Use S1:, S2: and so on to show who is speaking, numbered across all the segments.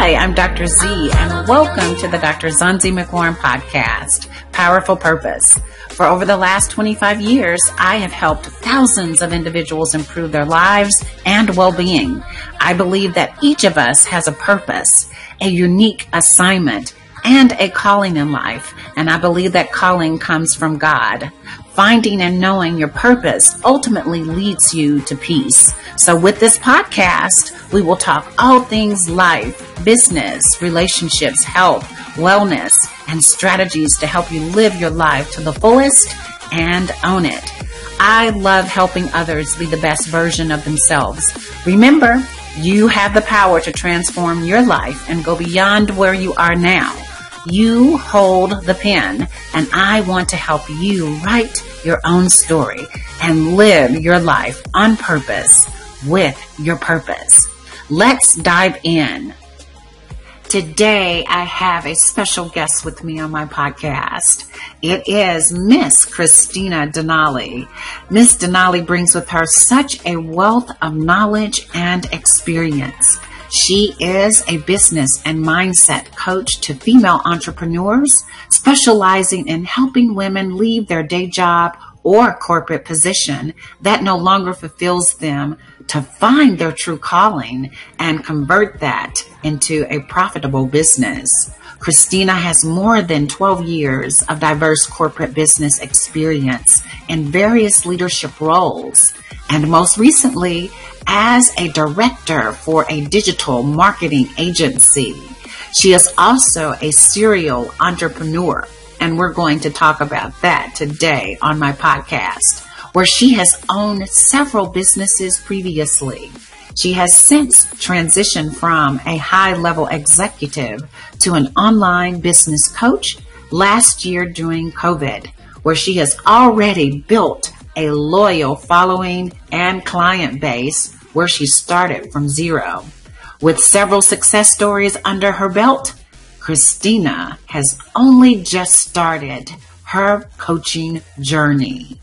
S1: Hi, I'm Dr. Z, and welcome to the Dr. Zonzi McLaurin podcast, Powerful Purpose. For over the last 25 years, I have helped thousands of individuals improve their lives and well-being. I believe that each of us has a purpose, a unique assignment, and a calling in life. And I believe that calling comes from God. Finding and knowing your purpose ultimately leads you to peace. So with this podcast, we will talk all things life, business, relationships, health, wellness, and strategies to help you live your life to the fullest and own it. I love helping others be the best version of themselves. Remember, you have the power to transform your life and go beyond where you are now. You hold the pen, and I want to help you write your own story and live your life on purpose with your purpose. Let's dive in. Today, I have a special guest with me on my podcast. It is Miss Christina Denali. Miss Denali brings with her such a wealth of knowledge and experience. She is a business and mindset coach to female entrepreneurs, specializing in helping women leave their day job or corporate position that no longer fulfills them to find their true calling and convert that into a profitable business. Christina has more than 12 years of diverse corporate business experience in various leadership roles, and most recently as a director for a digital marketing agency. She is also a serial entrepreneur, and we're going to talk about that today on my podcast, where she has owned several businesses previously. She has since transitioned from a high level executive to an online business coach last year during COVID, where she has already built a loyal following and client base where she started from zero. With several success stories under her belt, Christina has only just started her coaching journey.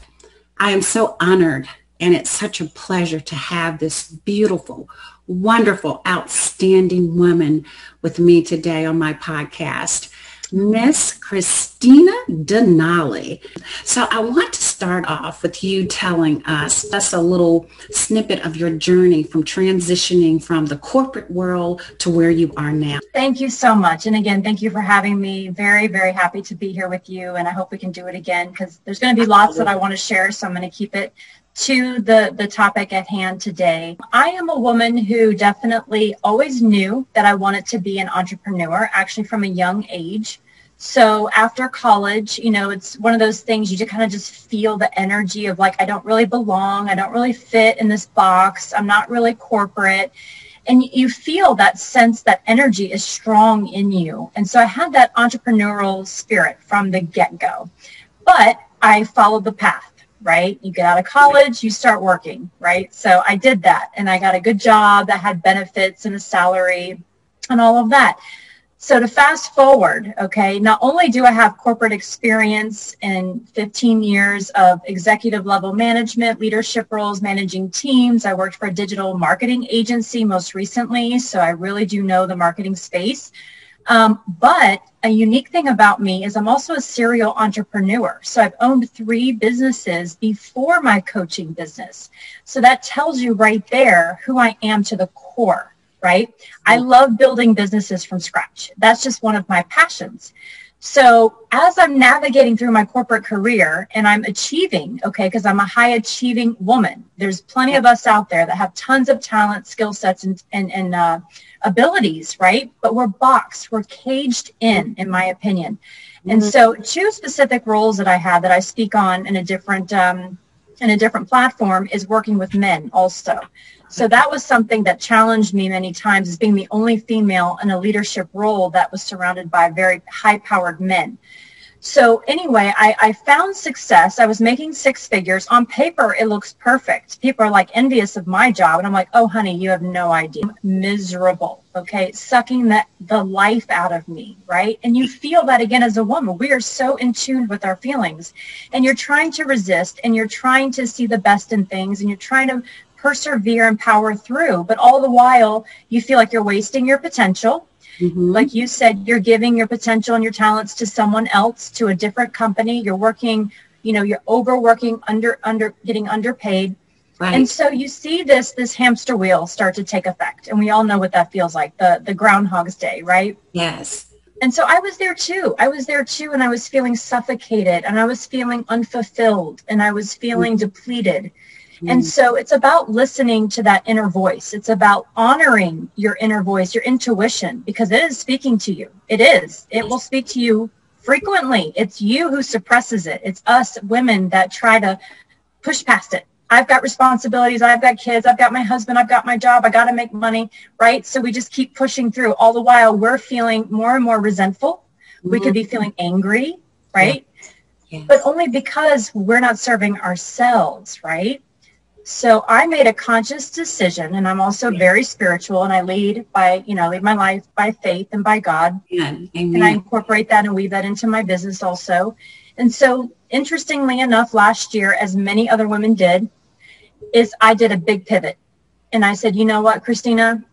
S1: I am so honored and it's such a pleasure to have this beautiful, wonderful, outstanding woman with me today on my podcast. Miss Christina Denali. So I want to start off with you telling us just a little snippet of your journey from transitioning from the corporate world to where you are now.
S2: Thank you so much. And again, thank you for having me. Very, very happy to be here with you. And I hope we can do it again because there's going to be lots that I want to share. So I'm going to keep it to the, the topic at hand today. I am a woman who definitely always knew that I wanted to be an entrepreneur, actually from a young age. So after college, you know, it's one of those things you just kind of just feel the energy of like, I don't really belong. I don't really fit in this box. I'm not really corporate. And you feel that sense that energy is strong in you. And so I had that entrepreneurial spirit from the get go. But I followed the path right? You get out of college, you start working, right? So I did that and I got a good job that had benefits and a salary and all of that. So to fast forward, okay, not only do I have corporate experience in 15 years of executive level management, leadership roles, managing teams. I worked for a digital marketing agency most recently, so I really do know the marketing space. Um, but a unique thing about me is I'm also a serial entrepreneur. So I've owned three businesses before my coaching business. So that tells you right there who I am to the core, right? I love building businesses from scratch. That's just one of my passions. So as I'm navigating through my corporate career and I'm achieving, okay, because I'm a high achieving woman, there's plenty of us out there that have tons of talent, skill sets, and, and, and uh, abilities, right? But we're boxed, we're caged in, in my opinion. And mm-hmm. so two specific roles that I have that I speak on in a different, um, in a different platform is working with men also. So that was something that challenged me many times as being the only female in a leadership role that was surrounded by very high powered men. So anyway, I, I, found success. I was making six figures. On paper, it looks perfect. People are like envious of my job. And I'm like, oh, honey, you have no idea. I'm miserable. Okay. Sucking that the life out of me. Right. And you feel that again as a woman. We are so in tune with our feelings and you're trying to resist and you're trying to see the best in things and you're trying to persevere and power through. But all the while, you feel like you're wasting your potential Mm-hmm. Like you said, you're giving your potential and your talents to someone else, to a different company. You're working, you know, you're overworking, under under getting underpaid. Right. And so you see this this hamster wheel start to take effect. And we all know what that feels like, the the groundhog's day, right?
S1: Yes.
S2: And so I was there too. I was there too and I was feeling suffocated and I was feeling unfulfilled and I was feeling mm-hmm. depleted. And mm. so it's about listening to that inner voice. It's about honoring your inner voice, your intuition, because it is speaking to you. It is. It will speak to you frequently. It's you who suppresses it. It's us women that try to push past it. I've got responsibilities. I've got kids. I've got my husband. I've got my job. I got to make money, right? So we just keep pushing through. All the while, we're feeling more and more resentful. Mm-hmm. We could be mm-hmm. feeling angry, right? Yeah. Yes. But only because we're not serving ourselves, right? So I made a conscious decision, and I'm also very spiritual, and I lead by, you know, lead my life by faith and by God. Amen. And I incorporate that and weave that into my business also. And so, interestingly enough, last year, as many other women did, is I did a big pivot. And I said, you know what, Christina,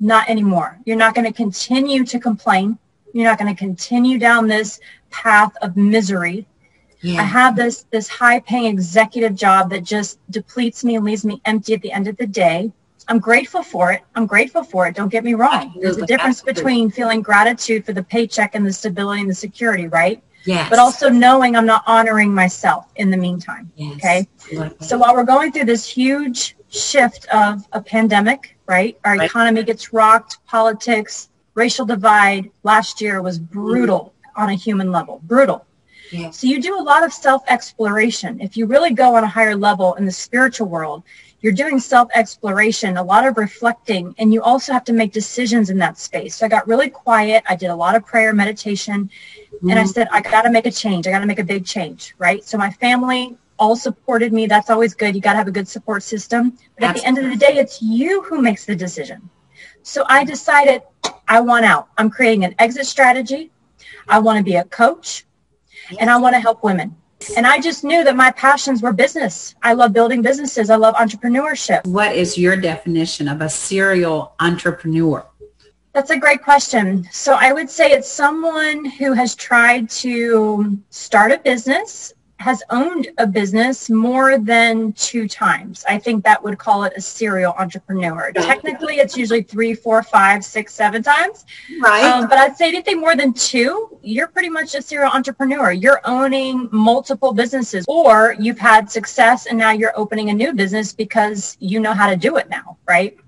S2: not anymore. You're not going to continue to complain. You're not going to continue down this path of misery yeah. I have this this high paying executive job that just depletes me and leaves me empty at the end of the day. I'm grateful for it. I'm grateful for it. Don't get me wrong. There's a difference between feeling gratitude for the paycheck and the stability and the security, right?
S1: Yes.
S2: But also knowing I'm not honoring myself in the meantime. Yes. Okay. So while we're going through this huge shift of a pandemic, right? Our right. economy gets rocked, politics, racial divide last year was brutal mm. on a human level. Brutal. So you do a lot of self-exploration. If you really go on a higher level in the spiritual world, you're doing self-exploration, a lot of reflecting, and you also have to make decisions in that space. So I got really quiet. I did a lot of prayer, meditation, mm-hmm. and I mm-hmm. said, I got to make a change. I got to make a big change, right? So my family all supported me. That's always good. You got to have a good support system. But Absolutely. at the end of the day, it's you who makes the decision. So I decided I want out. I'm creating an exit strategy. I want to be a coach and I want to help women. And I just knew that my passions were business. I love building businesses. I love entrepreneurship.
S1: What is your definition of a serial entrepreneur?
S2: That's a great question. So I would say it's someone who has tried to start a business has owned a business more than two times. I think that would call it a serial entrepreneur. Technically, it's usually three, four, five, six, seven times.
S1: Right. Um,
S2: but I'd say anything more than two, you're pretty much a serial entrepreneur. You're owning multiple businesses, or you've had success and now you're opening a new business because you know how to do it now, right?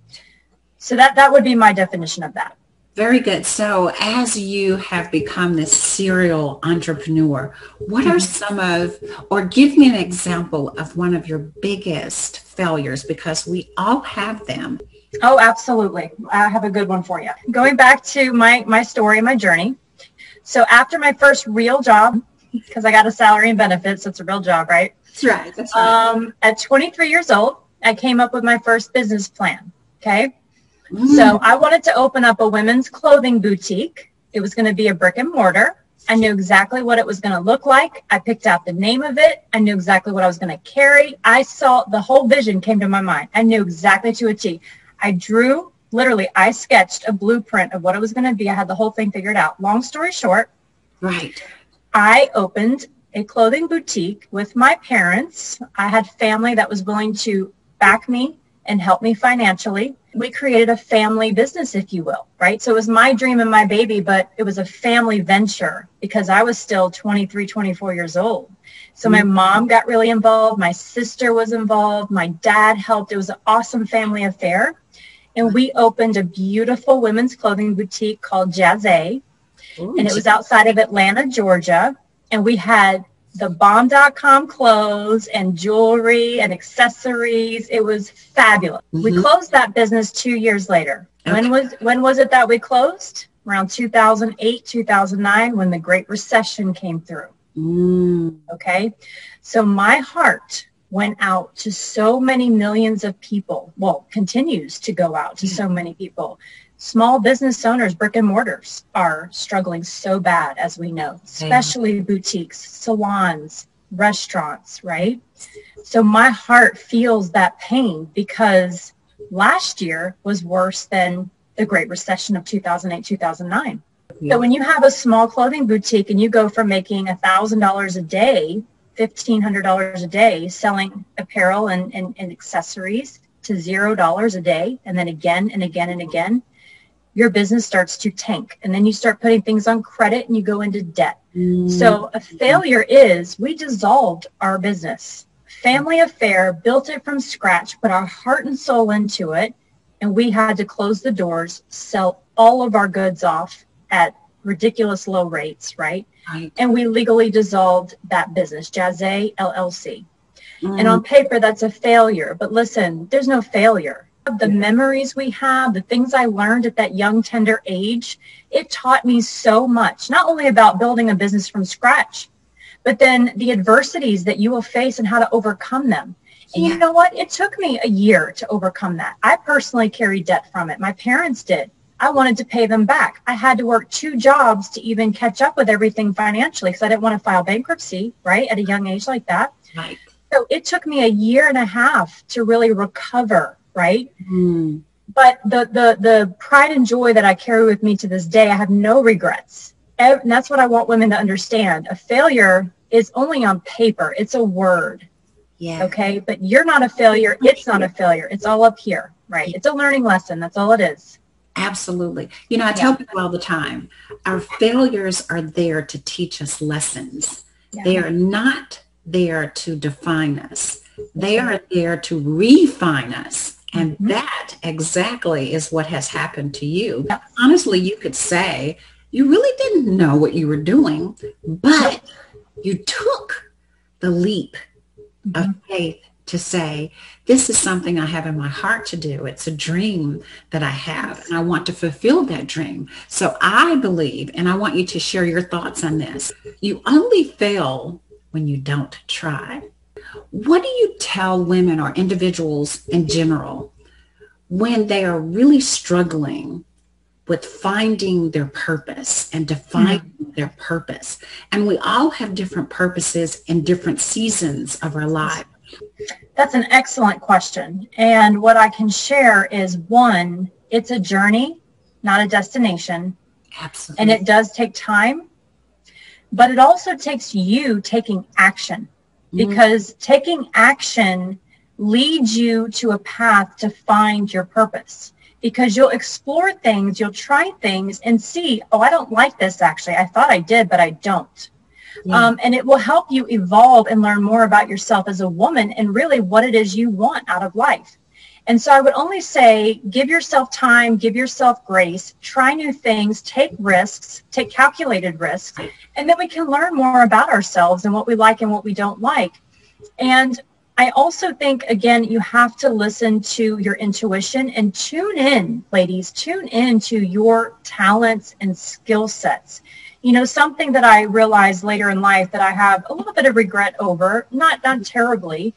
S2: So that that would be my definition of that.
S1: Very good. So as you have become this serial entrepreneur, what are some of, or give me an example of one of your biggest failures because we all have them.
S2: Oh, absolutely. I have a good one for you. Going back to my, my story, my journey. So after my first real job, because I got a salary and benefits, so it's a real job, right?
S1: That's right. That's right.
S2: Um, at 23 years old, I came up with my first business plan. Okay. So mm. I wanted to open up a women's clothing boutique. It was going to be a brick and mortar. I knew exactly what it was going to look like. I picked out the name of it. I knew exactly what I was going to carry. I saw the whole vision came to my mind. I knew exactly to a T. I drew, literally, I sketched a blueprint of what it was going to be. I had the whole thing figured out. Long story short,
S1: right.
S2: I opened a clothing boutique with my parents. I had family that was willing to back me and help me financially. We created a family business, if you will, right? So it was my dream and my baby, but it was a family venture because I was still 23, 24 years old. So my mm-hmm. mom got really involved. My sister was involved. My dad helped. It was an awesome family affair. And we opened a beautiful women's clothing boutique called Jazz-A. And it was outside of Atlanta, Georgia. And we had the bomb.com clothes and jewelry and accessories. It was fabulous. Mm-hmm. We closed that business two years later. Okay. When was when was it that we closed? Around 2008, 2009, when the Great Recession came through.
S1: Mm.
S2: Okay. So my heart went out to so many millions of people. Well, continues to go out to so many people small business owners, brick and mortars are struggling so bad, as we know, especially boutiques, salons, restaurants, right? So my heart feels that pain because last year was worse than the Great Recession of 2008, 2009. Yeah. So when you have a small clothing boutique and you go from making $1,000 a day, $1,500 a day selling apparel and, and, and accessories to $0 a day, and then again and again and again, your business starts to tank. And then you start putting things on credit and you go into debt. Mm-hmm. So a failure is we dissolved our business. Family affair, built it from scratch, put our heart and soul into it, and we had to close the doors, sell all of our goods off at ridiculous low rates, right? right. And we legally dissolved that business, Jazze LLC. Mm. And on paper, that's a failure. But listen, there's no failure. The memories we have, the things I learned at that young, tender age, it taught me so much, not only about building a business from scratch, but then the adversities that you will face and how to overcome them. And you know what? It took me a year to overcome that. I personally carried debt from it. My parents did. I wanted to pay them back. I had to work two jobs to even catch up with everything financially because I didn't want to file bankruptcy, right, at a young age like that. Right. So it took me a year and a half to really recover, right? Mm. But the, the, the pride and joy that I carry with me to this day, I have no regrets. And that's what I want women to understand. A failure is only on paper. It's a word. Yeah. Okay. But you're not a failure. It's not a failure. It's all up here, right? It's a learning lesson. That's all it is.
S1: Absolutely. You know, I tell people all the time, our failures are there to teach us lessons. Yeah. They are not there to define us. They are there to refine us. And mm-hmm. that exactly is what has happened to you. Yeah. Honestly, you could say you really didn't know what you were doing, but you took the leap mm-hmm. of faith to say, this is something I have in my heart to do. It's a dream that I have, and I want to fulfill that dream. So I believe, and I want you to share your thoughts on this. You only fail when you don't try. What do you tell women or individuals in general when they are really struggling with finding their purpose and defining mm-hmm. their purpose? And we all have different purposes in different seasons of our life.
S2: That's an excellent question. And what I can share is one, it's a journey, not a destination. Absolutely. And it does take time, but it also takes you taking action. Because taking action leads you to a path to find your purpose because you'll explore things, you'll try things and see, oh, I don't like this actually. I thought I did, but I don't. Yeah. Um, and it will help you evolve and learn more about yourself as a woman and really what it is you want out of life. And so I would only say give yourself time, give yourself grace, try new things, take risks, take calculated risks, and then we can learn more about ourselves and what we like and what we don't like. And I also think, again, you have to listen to your intuition and tune in, ladies, tune in to your talents and skill sets you know, something that I realized later in life that I have a little bit of regret over, not not terribly,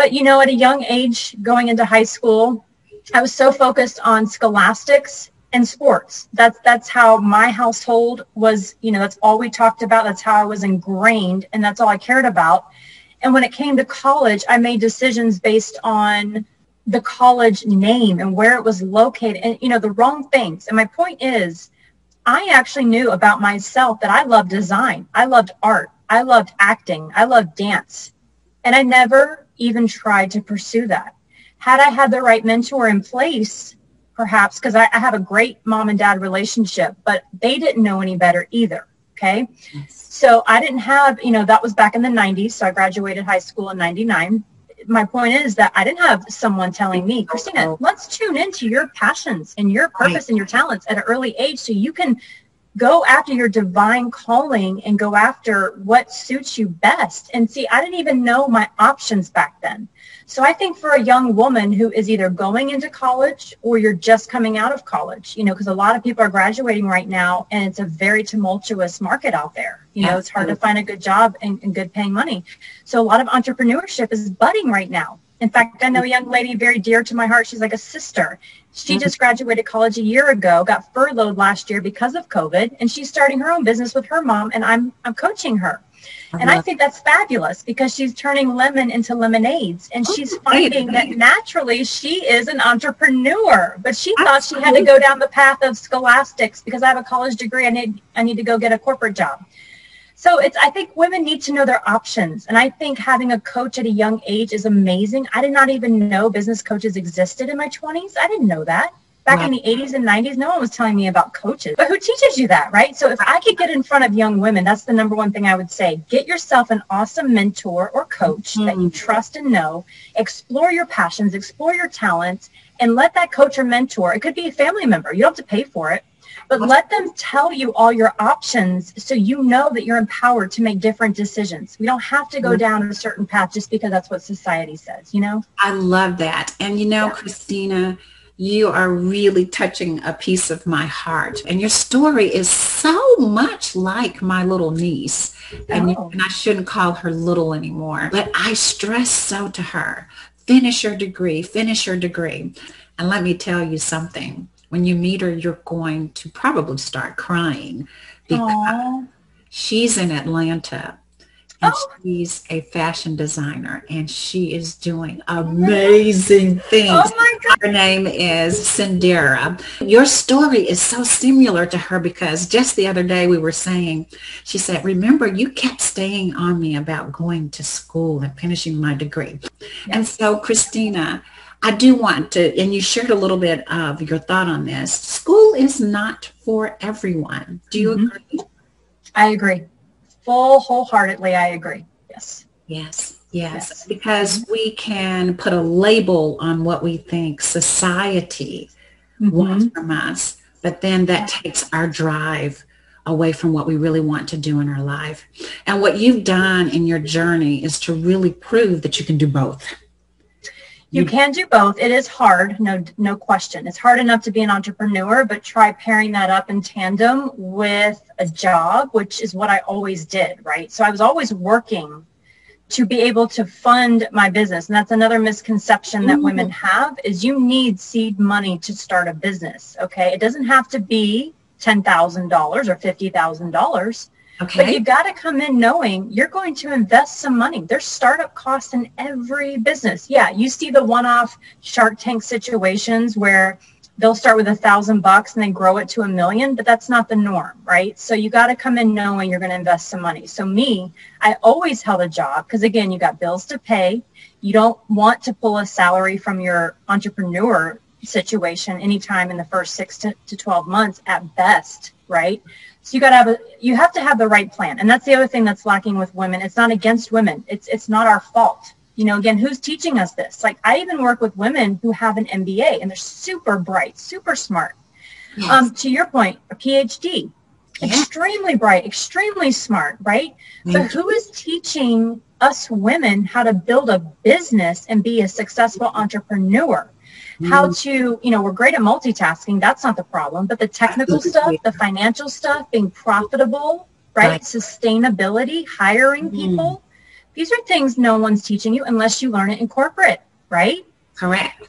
S2: but you know, at a young age going into high school, I was so focused on scholastics and sports. That's that's how my household was, you know, that's all we talked about, that's how I was ingrained and that's all I cared about. And when it came to college, I made decisions based on the college name and where it was located and you know the wrong things. And my point is I actually knew about myself that I loved design. I loved art. I loved acting. I loved dance. And I never even tried to pursue that. Had I had the right mentor in place, perhaps, because I, I, have a great mom and dad relationship, but they didn't know any better either. Okay. Yes. So I didn't have, you know, that was back in the 90s. So I graduated high school in 99 my point is that I didn't have someone telling me, Christina, oh. let's tune into your passions and your purpose right. and your talents at an early age so you can go after your divine calling and go after what suits you best. And see, I didn't even know my options back then. So I think for a young woman who is either going into college or you're just coming out of college, you know, because a lot of people are graduating right now and it's a very tumultuous market out there. You know, it's hard to find a good job and, and good paying money. So a lot of entrepreneurship is budding right now. In fact, I know a young lady very dear to my heart. She's like a sister. She mm-hmm. just graduated college a year ago, got furloughed last year because of COVID, and she's starting her own business with her mom, and I'm I'm coaching her. and I think that's fabulous because she's turning lemon into lemonades and she's finding that naturally she is an entrepreneur. But she thought she had to go down the path of scholastics because I have a college degree. I need I need to go get a corporate job. So it's I think women need to know their options. And I think having a coach at a young age is amazing. I did not even know business coaches existed in my 20s. I didn't know that. Back in the 80s and 90s, no one was telling me about coaches. But who teaches you that, right? So if I could get in front of young women, that's the number one thing I would say. Get yourself an awesome mentor or coach mm-hmm. that you trust and know. Explore your passions, explore your talents, and let that coach or mentor, it could be a family member. You don't have to pay for it. But let them tell you all your options so you know that you're empowered to make different decisions. We don't have to go mm-hmm. down a certain path just because that's what society says, you know?
S1: I love that. And you know, yeah. Christina, you are really touching a piece of my heart. And your story is so much like my little niece. And, oh. and I shouldn't call her little anymore. But I stress so to her, finish your degree, finish your degree. And let me tell you something. When you meet her, you're going to probably start crying because Aww. she's in Atlanta and oh. she's a fashion designer and she is doing amazing things. Oh my God. Her name is Cindera. Your story is so similar to her because just the other day we were saying, she said, remember you kept staying on me about going to school and finishing my degree. Yes. And so Christina, I do want to, and you shared a little bit of your thought on this. School is not for everyone. Do you mm-hmm. agree?
S2: I agree full wholeheartedly i agree yes
S1: yes Yes, yes, because we can put a label on what we think society mm-hmm. wants from us, but then that takes our drive away from what we really want to do in our life. And what you've done in your journey is to really prove that you can do both.
S2: You can do both. It is hard, no no question. It's hard enough to be an entrepreneur, but try pairing that up in tandem with a job, which is what I always did, right? So I was always working to be able to fund my business. And that's another misconception that mm-hmm. women have is you need seed money to start a business, okay? It doesn't have to be $10,000 or $50,000 Okay. But you got to come in knowing you're going to invest some money. There's startup costs in every business. Yeah, you see the one-off Shark Tank situations where they'll start with a thousand bucks and then grow it to a million, but that's not the norm, right? So you got to come in knowing you're going to invest some money. So me, I always held a job because again, you got bills to pay. You don't want to pull a salary from your entrepreneur situation anytime in the first six to, to 12 months at best, right? So you got to have a, you have to have the right plan. And that's the other thing that's lacking with women. It's not against women. It's, it's not our fault. You know, again, who's teaching us this? Like I even work with women who have an MBA and they're super bright, super smart. Yes. Um, to your point, a PhD, yeah. extremely bright, extremely smart, right? So who is teaching us women how to build a business and be a successful entrepreneur? How mm. to, you know, we're great at multitasking. That's not the problem. But the technical stuff, the financial stuff, being profitable, right? right. Sustainability, hiring mm. people. These are things no one's teaching you unless you learn it in corporate, right?
S1: Correct.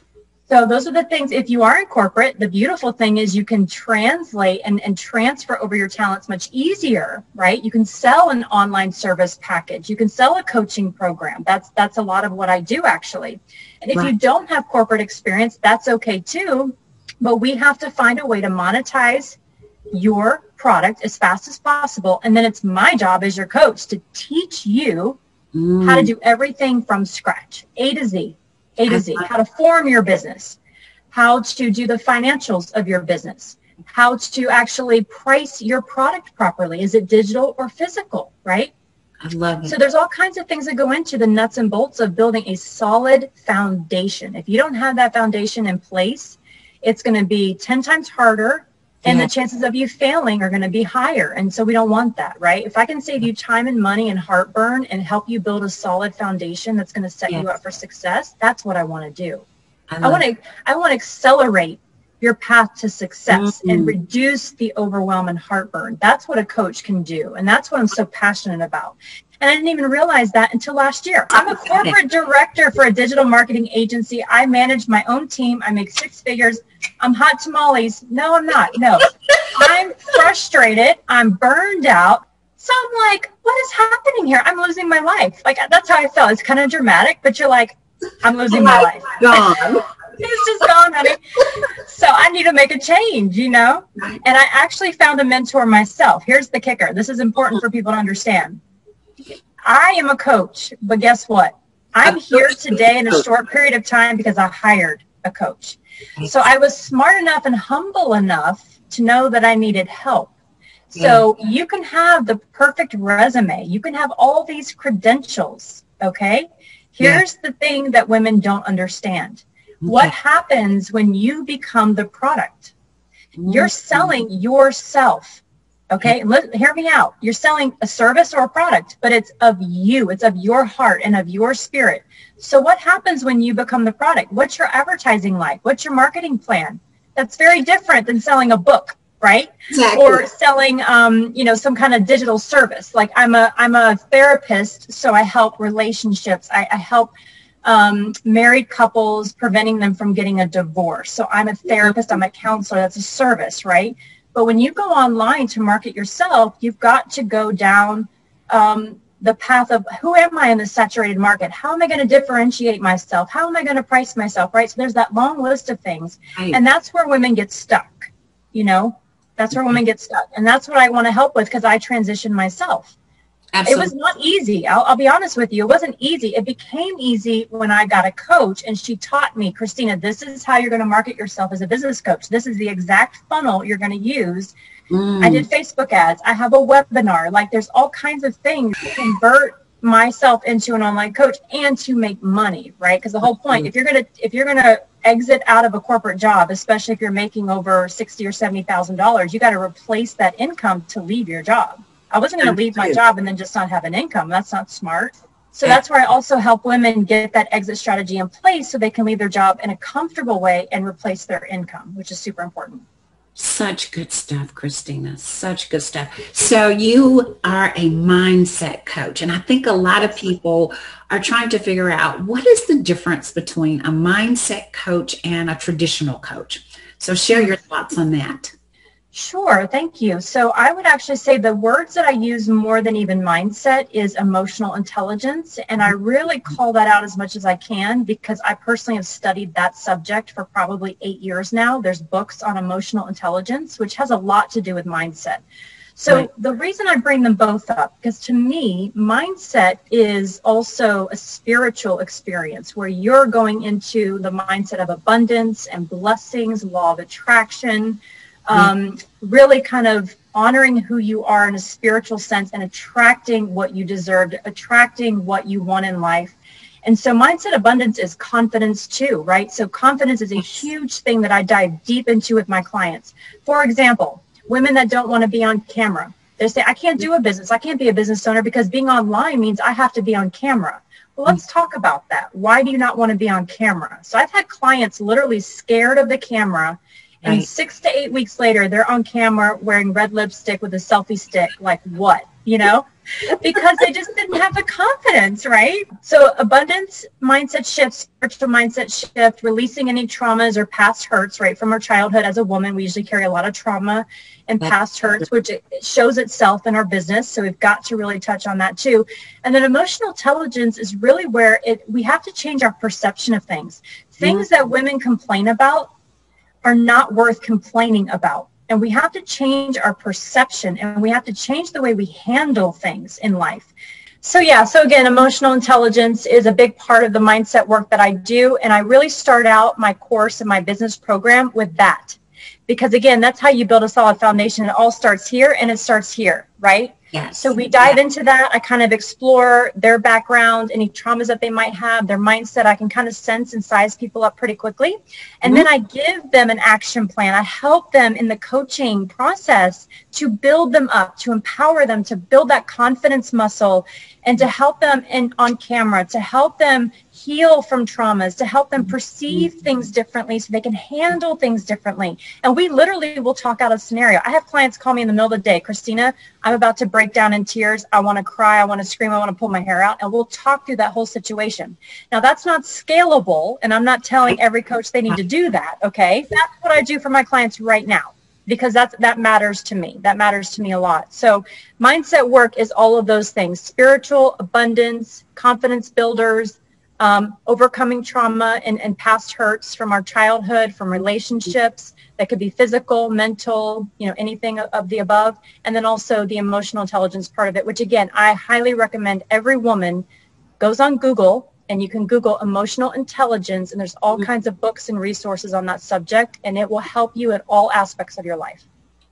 S2: So those are the things, if you are in corporate, the beautiful thing is you can translate and, and transfer over your talents much easier, right? You can sell an online service package. You can sell a coaching program. That's, that's a lot of what I do actually. And if right. you don't have corporate experience, that's okay too. But we have to find a way to monetize your product as fast as possible. And then it's my job as your coach to teach you mm. how to do everything from scratch, A to Z a to Z, how to form your business, how to do the financials of your business, how to actually price your product properly. Is it digital or physical, right?
S1: I love it.
S2: So there's all kinds of things that go into the nuts and bolts of building a solid foundation. If you don't have that foundation in place, it's going to be 10 times harder and yeah. the chances of you failing are going to be higher. And so we don't want that, right? If I can save you time and money and heartburn and help you build a solid foundation that's going to set yes. you up for success, that's what I want to do. I, want to I want to accelerate your path to success mm-hmm. and reduce the overwhelm and heartburn. That's what a coach can do. And that's what I'm so passionate about. And I didn't even realize that until last year. I'm a corporate director for a digital marketing agency. I manage my own team. I make six figures. I'm hot tamales. No, I'm not. No, I'm frustrated. I'm burned out. So I'm like, what is happening here? I'm losing my life. Like that's how I felt. It's kind of dramatic, but you're like, I'm losing my life. It's just gone, honey. So I need to make a change, you know? And I actually found a mentor myself. Here's the kicker. This is important for people to understand. I am a coach, but guess what? I'm here today in a short period of time because I hired a coach. So I was smart enough and humble enough to know that I needed help. So mm. you can have the perfect resume. You can have all these credentials. Okay. Here's yeah. the thing that women don't understand. Okay. What happens when you become the product? You're mm-hmm. selling yourself. Okay. Let, hear me out. You're selling a service or a product, but it's of you. It's of your heart and of your spirit. So what happens when you become the product? What's your advertising like? What's your marketing plan? That's very different than selling a book right? Exactly. Or selling, um, you know, some kind of digital service. Like I'm a I'm a therapist, so I help relationships. I, I help um, married couples preventing them from getting a divorce. So I'm a therapist. I'm a counselor. That's a service, right? But when you go online to market yourself, you've got to go down um, the path of who am I in the saturated market? How am I going to differentiate myself? How am I going to price myself? Right. So there's that long list of things. Right. And that's where women get stuck. You know, that's where women get stuck. And that's what I want to help with because I transitioned myself. Absolutely. It was not easy. I'll, I'll, be honest with you. It wasn't easy. It became easy when I got a coach and she taught me, Christina, this is how you're going to market yourself as a business coach. This is the exact funnel you're going to use. Mm. I did Facebook ads. I have a webinar. Like there's all kinds of things to convert myself into an online coach and to make money, right? Because the whole point, if you're going to, if you're going to exit out of a corporate job, especially if you're making over sixty or seventy thousand dollars, you got to replace that income to leave your job. I wasn't going to leave my job and then just not have an income. That's not smart. So that's where I also help women get that exit strategy in place so they can leave their job in a comfortable way and replace their income, which is super important.
S1: Such good stuff, Christina. Such good stuff. So you are a mindset coach. And I think a lot of people are trying to figure out what is the difference between a mindset coach and a traditional coach. So share your thoughts on that.
S2: Sure, thank you. So I would actually say the words that I use more than even mindset is emotional intelligence. And I really call that out as much as I can because I personally have studied that subject for probably eight years now. There's books on emotional intelligence, which has a lot to do with mindset. So right. the reason I bring them both up, because to me, mindset is also a spiritual experience where you're going into the mindset of abundance and blessings, law of attraction, um, really kind of honoring who you are in a spiritual sense and attracting what you deserved, attracting what you want in life. And so mindset abundance is confidence too, right? So confidence is a huge thing that I dive deep into with my clients. For example, women that don't want to be on camera. They say, I can't do a business. I can't be a business owner because being online means I have to be on camera. Well, let's talk about that. Why do you not want to be on camera? So I've had clients literally scared of the camera and right. six to eight weeks later, they're on camera wearing red lipstick with a selfie stick. Like what? You know? because they just didn't have the confidence, right? So abundance mindset shift, spiritual mindset shift, releasing any traumas or past hurts, right? From our childhood as a woman, we usually carry a lot of trauma and past hurts, which shows itself in our business. So we've got to really touch on that too. And then emotional intelligence is really where it we have to change our perception of things. Things mm-hmm. that women complain about are not worth complaining about. And we have to change our perception and we have to change the way we handle things in life. So yeah, so again, emotional intelligence is a big part of the mindset work that I do. And I really start out my course and my business program with that. Because again, that's how you build a solid foundation. It all starts here and it starts here, right? Yes. So we dive yeah. into that. I kind of explore their background, any traumas that they might have, their mindset. I can kind of sense and size people up pretty quickly. And mm-hmm. then I give them an action plan. I help them in the coaching process to build them up, to empower them, to build that confidence muscle and to help them in on camera, to help them heal from traumas, to help them perceive mm-hmm. things differently so they can handle things differently. And we literally will talk out a scenario. I have clients call me in the middle of the day, Christina, I'm about to break down in tears. I want to cry. I want to scream. I want to pull my hair out. And we'll talk through that whole situation. Now, that's not scalable. And I'm not telling every coach they need to do that. Okay. That's what I do for my clients right now. because that's that matters to me. That matters to me a lot. So mindset work is all of those things: spiritual abundance, confidence builders, um, overcoming trauma and, and past hurts from our childhood, from relationships that could be physical, mental, you know, anything of the above, and then also the emotional intelligence part of it, which again I highly recommend every woman goes on Google and you can Google emotional intelligence, and there's all mm-hmm. kinds of books and resources on that subject, and it will help you in all aspects of your life.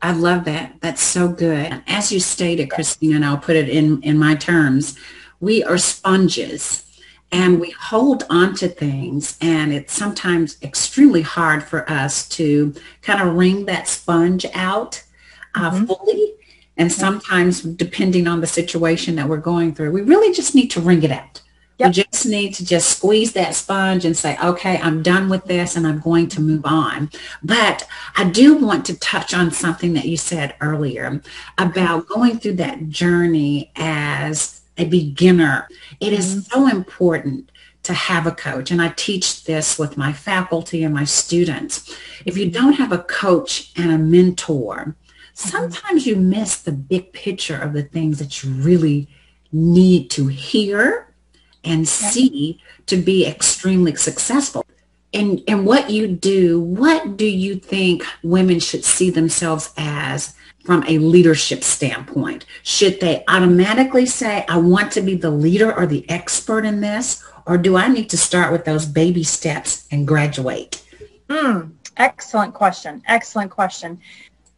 S1: I love that. That's so good. As you stated, Christina, and I'll put it in, in my terms, we are sponges and we hold on to things and it's sometimes extremely hard for us to kind of wring that sponge out uh, mm-hmm. fully and sometimes depending on the situation that we're going through we really just need to wring it out Yep. We just need to just squeeze that sponge and say, okay, I'm done with this and I'm going to move on. But I do want to touch on something that you said earlier about going through that journey as a beginner. It is mm-hmm. so important to have a coach. And I teach this with my faculty and my students. If you don't have a coach and a mentor, mm-hmm. sometimes you miss the big picture of the things that you really need to hear and see to be extremely successful. And, and what you do, what do you think women should see themselves as from a leadership standpoint? Should they automatically say, I want to be the leader or the expert in this? Or do I need to start with those baby steps and graduate?
S2: Mm, excellent question. Excellent question.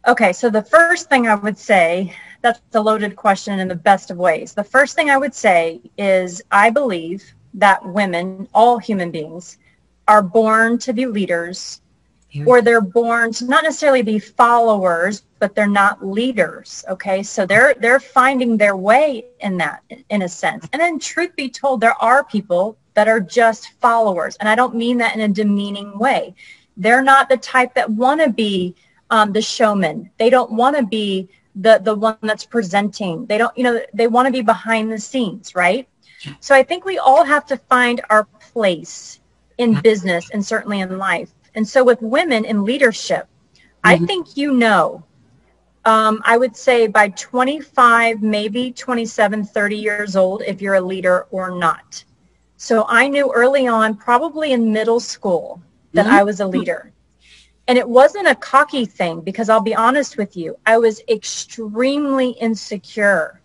S2: Okay, so the first thing I would say that's a loaded question in the best of ways. The first thing I would say is I believe that women, all human beings, are born to be leaders or they're born to not necessarily be followers but they're not leaders okay? So they're they're finding their way in that in a sense. And then truth be told there are people that are just followers and i don't mean that in a demeaning way. They're not the type that want to be um, the showman. They don't want to be the the one that's presenting. They don't you know they want to be behind the scenes right? So i think we all have to find our place in business and certainly in life. And so with women in leadership mm-hmm. i think you know um, i would say by 25 maybe 27 30 years old if you're a leader or not so i knew early on probably in middle school that mm-hmm. i was a leader and it wasn't a cocky thing because I'll be honest with you, I was extremely insecure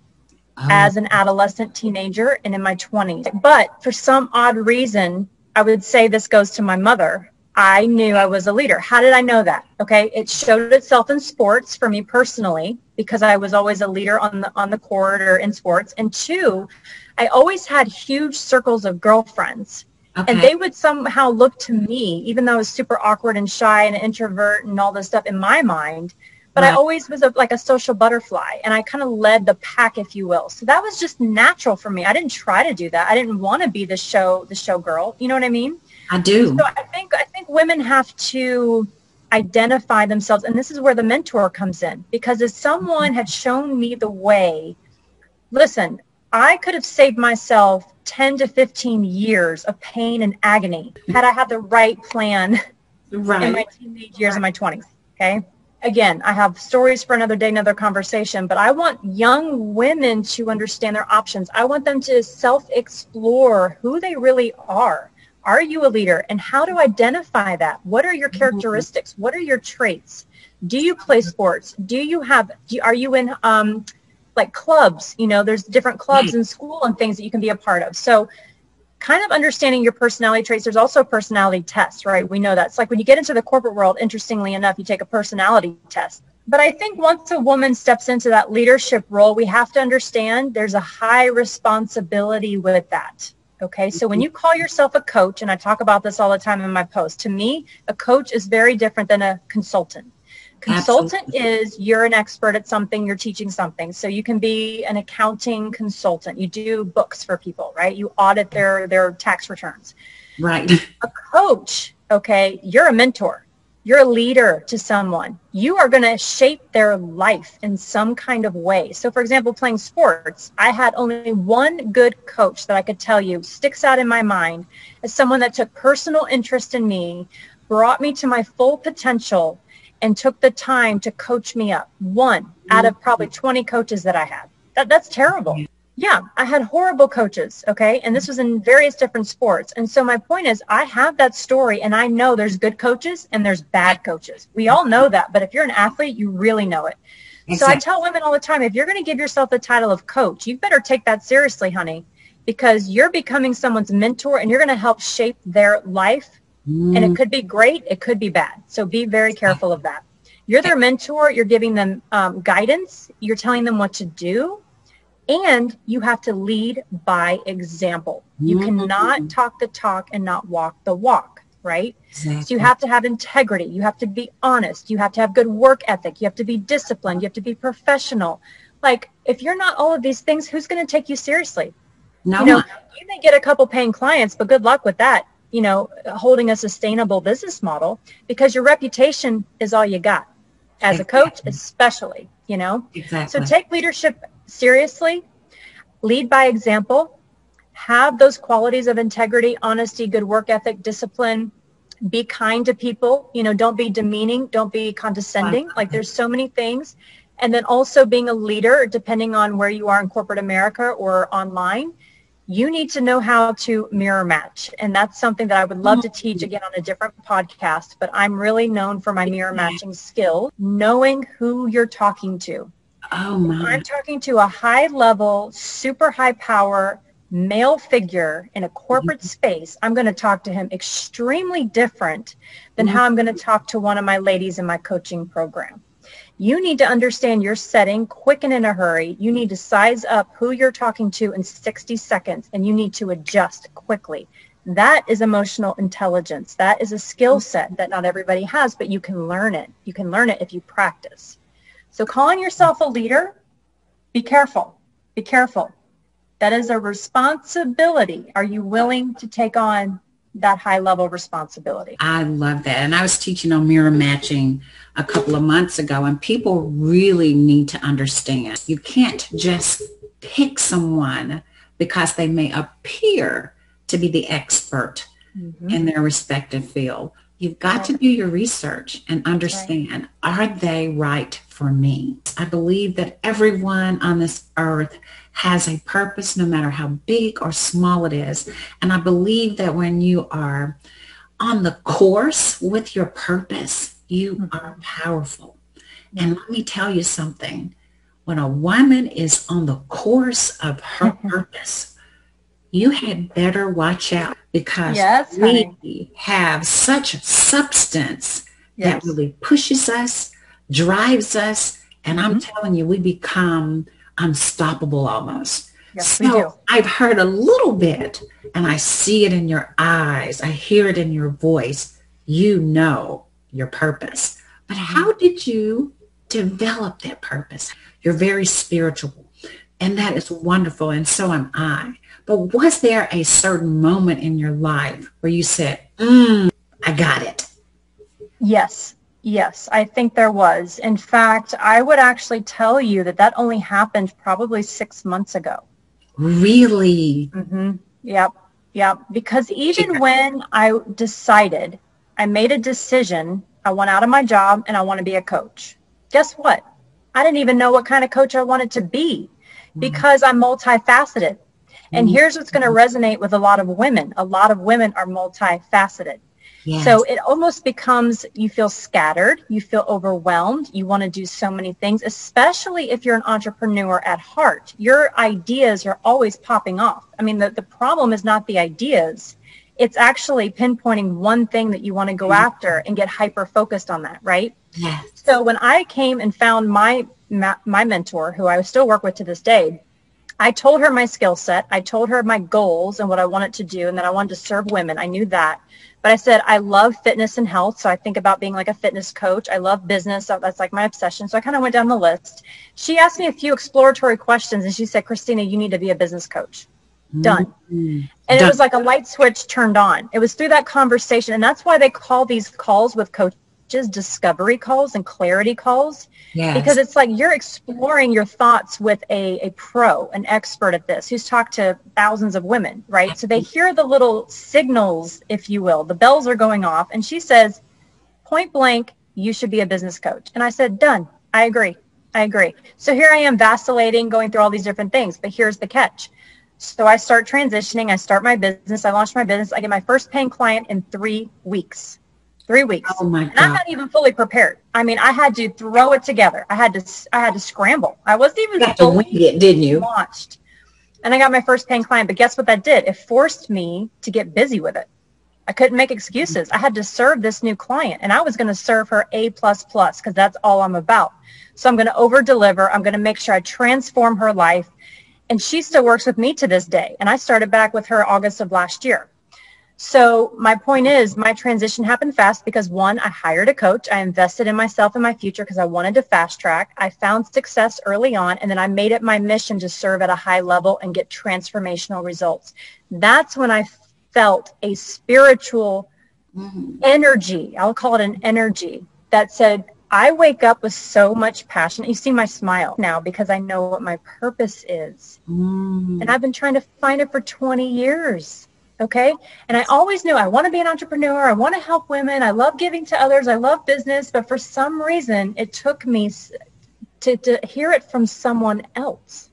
S2: oh. as an adolescent teenager and in my 20s. But for some odd reason, I would say this goes to my mother. I knew I was a leader. How did I know that? Okay, it showed itself in sports for me personally because I was always a leader on the on the court or in sports. And two, I always had huge circles of girlfriends Okay. And they would somehow look to me, even though I was super awkward and shy and an introvert and all this stuff in my mind. But right. I always was a, like a social butterfly and I kind of led the pack, if you will. So that was just natural for me. I didn't try to do that. I didn't want to be the show, the show girl. You know what I mean?
S1: I do.
S2: So I think, I think women have to identify themselves. And this is where the mentor comes in because if someone had shown me the way, listen, I could have saved myself 10 to 15 years of pain and agony had I had the right plan right. in my teenage years right. and my 20s. Okay. Again, I have stories for another day, another conversation, but I want young women to understand their options. I want them to self-explore who they really are. Are you a leader? And how to identify that? What are your mm-hmm. characteristics? What are your traits? Do you play sports? Do you have, do, are you in um, like clubs, you know, there's different clubs in school and things that you can be a part of. So kind of understanding your personality traits, there's also personality tests, right? We know that. It's like when you get into the corporate world, interestingly enough, you take a personality test. But I think once a woman steps into that leadership role, we have to understand there's a high responsibility with that. Okay, so when mm-hmm. you call yourself a coach, and I talk about this all the time in my post, to me, a coach is very different than a consultant. Consultant Absolutely. is you're an expert at something, you're teaching something. So you can be an accounting consultant. You do books for people, right? You audit their their tax returns.
S1: Right.
S2: A coach, okay, you're a mentor. You're a leader to someone. You are going to shape their life in some kind of way. So for example, playing sports, I had only one good coach that I could tell you sticks out in my mind as someone that took personal interest in me, brought me to my full potential and took the time to coach me up. One out of probably 20 coaches that I had. That, that's terrible. Yeah, I had horrible coaches, okay? And this was in various different sports. And so my point is I have that story and I know there's good coaches and there's bad coaches. We all know that, but if you're an athlete, you really know it. So I tell women all the time, if you're going to give yourself the title of coach, you better take that seriously, honey, because you're becoming someone's mentor and you're going to help shape their life. Mm. And it mm. could be great. It could be bad. So be very careful of that. You're their mentor. You're giving them um, guidance. You're telling them what to do and you have to lead by example. You mm-hmm. cannot talk the talk and not walk the walk, right? Exactly. So you have to have integrity. You have to be honest. You have to have good work ethic. You have to be disciplined. You have to be professional. Like if you're not all of these things, who's going to take you seriously? No. You know, you may get a couple paying clients, but good luck with that. You know, holding a sustainable business model because your reputation is all you got as a coach, especially, you know? Exactly. So take leadership seriously, lead by example, have those qualities of integrity, honesty, good work ethic, discipline, be kind to people, you know, don't be demeaning, don't be condescending. Like there's so many things. And then also being a leader, depending on where you are in corporate America or online, you need to know how to mirror match. And that's something that I would love to teach again on a different podcast, but I'm really known for my mirror matching skill, knowing who you're talking to. Oh my. I'm talking to a high level, super high power male figure in a corporate mm-hmm. space. I'm going to talk to him extremely different than mm-hmm. how I'm going to talk to one of my ladies in my coaching program. You need to understand your setting quick and in a hurry. You need to size up who you're talking to in 60 seconds and you need to adjust quickly. That is emotional intelligence. That is a skill set that not everybody has, but you can learn it. You can learn it if you practice. So calling yourself a leader, be careful. Be careful. That is a responsibility. Are you willing to take on that high level responsibility?
S1: I love that. And I was teaching on mirror matching a couple of months ago and people really need to understand you can't just pick someone because they may appear to be the expert mm-hmm. in their respective field. You've got to do your research and understand, are they right for me? I believe that everyone on this earth has a purpose, no matter how big or small it is. And I believe that when you are on the course with your purpose, you mm-hmm. are powerful. And let me tell you something. When a woman is on the course of her mm-hmm. purpose, you had better watch out because yes, we have such substance yes. that really pushes us, drives us, and I'm mm-hmm. telling you, we become unstoppable almost. Yes, so we do. I've heard a little bit and I see it in your eyes. I hear it in your voice. You know your purpose. But mm-hmm. how did you develop that purpose? You're very spiritual and that is wonderful. And so am I. But was there a certain moment in your life where you said, mm, I got it?
S2: Yes. Yes, I think there was. In fact, I would actually tell you that that only happened probably six months ago.
S1: Really?
S2: Mm-hmm. Yep. Yep. Because even yeah. when I decided, I made a decision, I went out of my job and I want to be a coach. Guess what? I didn't even know what kind of coach I wanted to be mm-hmm. because I'm multifaceted. And mm-hmm. here's what's going to resonate with a lot of women. A lot of women are multifaceted. Yes. So it almost becomes you feel scattered, you feel overwhelmed, you want to do so many things, especially if you're an entrepreneur at heart. Your ideas are always popping off. I mean, the, the problem is not the ideas. It's actually pinpointing one thing that you want to go mm-hmm. after and get hyper focused on that, right? Yes. So when I came and found my my mentor, who I still work with to this day, I told her my skill set. I told her my goals and what I wanted to do and that I wanted to serve women. I knew that. But I said, I love fitness and health. So I think about being like a fitness coach. I love business. So that's like my obsession. So I kind of went down the list. She asked me a few exploratory questions and she said, Christina, you need to be a business coach. Done. Mm-hmm. And Done. it was like a light switch turned on. It was through that conversation. And that's why they call these calls with coaches just discovery calls and clarity calls yes. because it's like you're exploring your thoughts with a, a pro an expert at this who's talked to thousands of women right so they hear the little signals if you will the bells are going off and she says point blank You should be a business coach. And I said, done. I agree. I agree. So here I am vacillating, going through all these different things. But here's the catch. So I start transitioning. I start my business. I launch my business. I get my first paying client in three weeks. Three weeks.
S1: Oh my God.
S2: And I'm not even fully prepared. I mean, I had to throw it together. I had to, I had to scramble. I wasn't even
S1: you had to wing it, didn't you?
S2: Launched. And I got my first paying client. But guess what that did? It forced me to get busy with it. I couldn't make excuses. I had to serve this new client and I was going to serve her A plus plus because that's all I'm about. So I'm going to over deliver. I'm going to make sure I transform her life. And she still works with me to this day. And I started back with her August of last year. So my point is my transition happened fast because one, I hired a coach. I invested in myself and my future because I wanted to fast track. I found success early on and then I made it my mission to serve at a high level and get transformational results. That's when I felt a spiritual mm-hmm. energy. I'll call it an energy that said, I wake up with so much passion. You see my smile now because I know what my purpose is. Mm. And I've been trying to find it for 20 years. Okay. And I always knew I want to be an entrepreneur. I want to help women. I love giving to others. I love business. But for some reason, it took me to, to hear it from someone else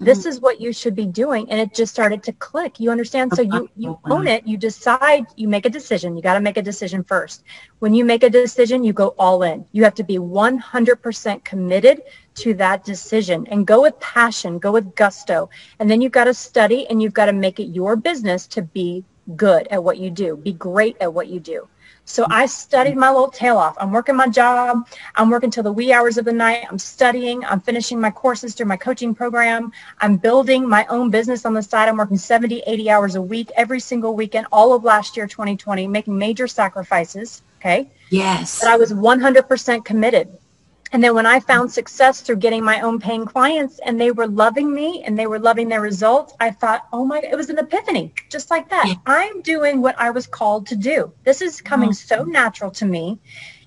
S2: this mm-hmm. is what you should be doing and it just started to click. You understand? So you you own it. You decide. You make a decision. You got to make a decision first. When you make a decision you go all in. You have to be 100% committed to that decision and go with passion. Go with gusto. And then you've got to study and you've got to make it your business to be good at what you do be great at what you do so I studied my little tail off. I'm working my job. I'm working till the wee hours of the night. I'm studying. I'm finishing my courses through my coaching program. I'm building my own business on the side. I'm working 70, 80 hours a week every single weekend, all of last year, 2020, making major sacrifices. Okay.
S1: Yes.
S2: But I was 100% committed. And then when I found success through getting my own paying clients and they were loving me and they were loving their results, I thought, oh my, it was an epiphany, just like that. Yeah. I'm doing what I was called to do. This is coming so natural to me.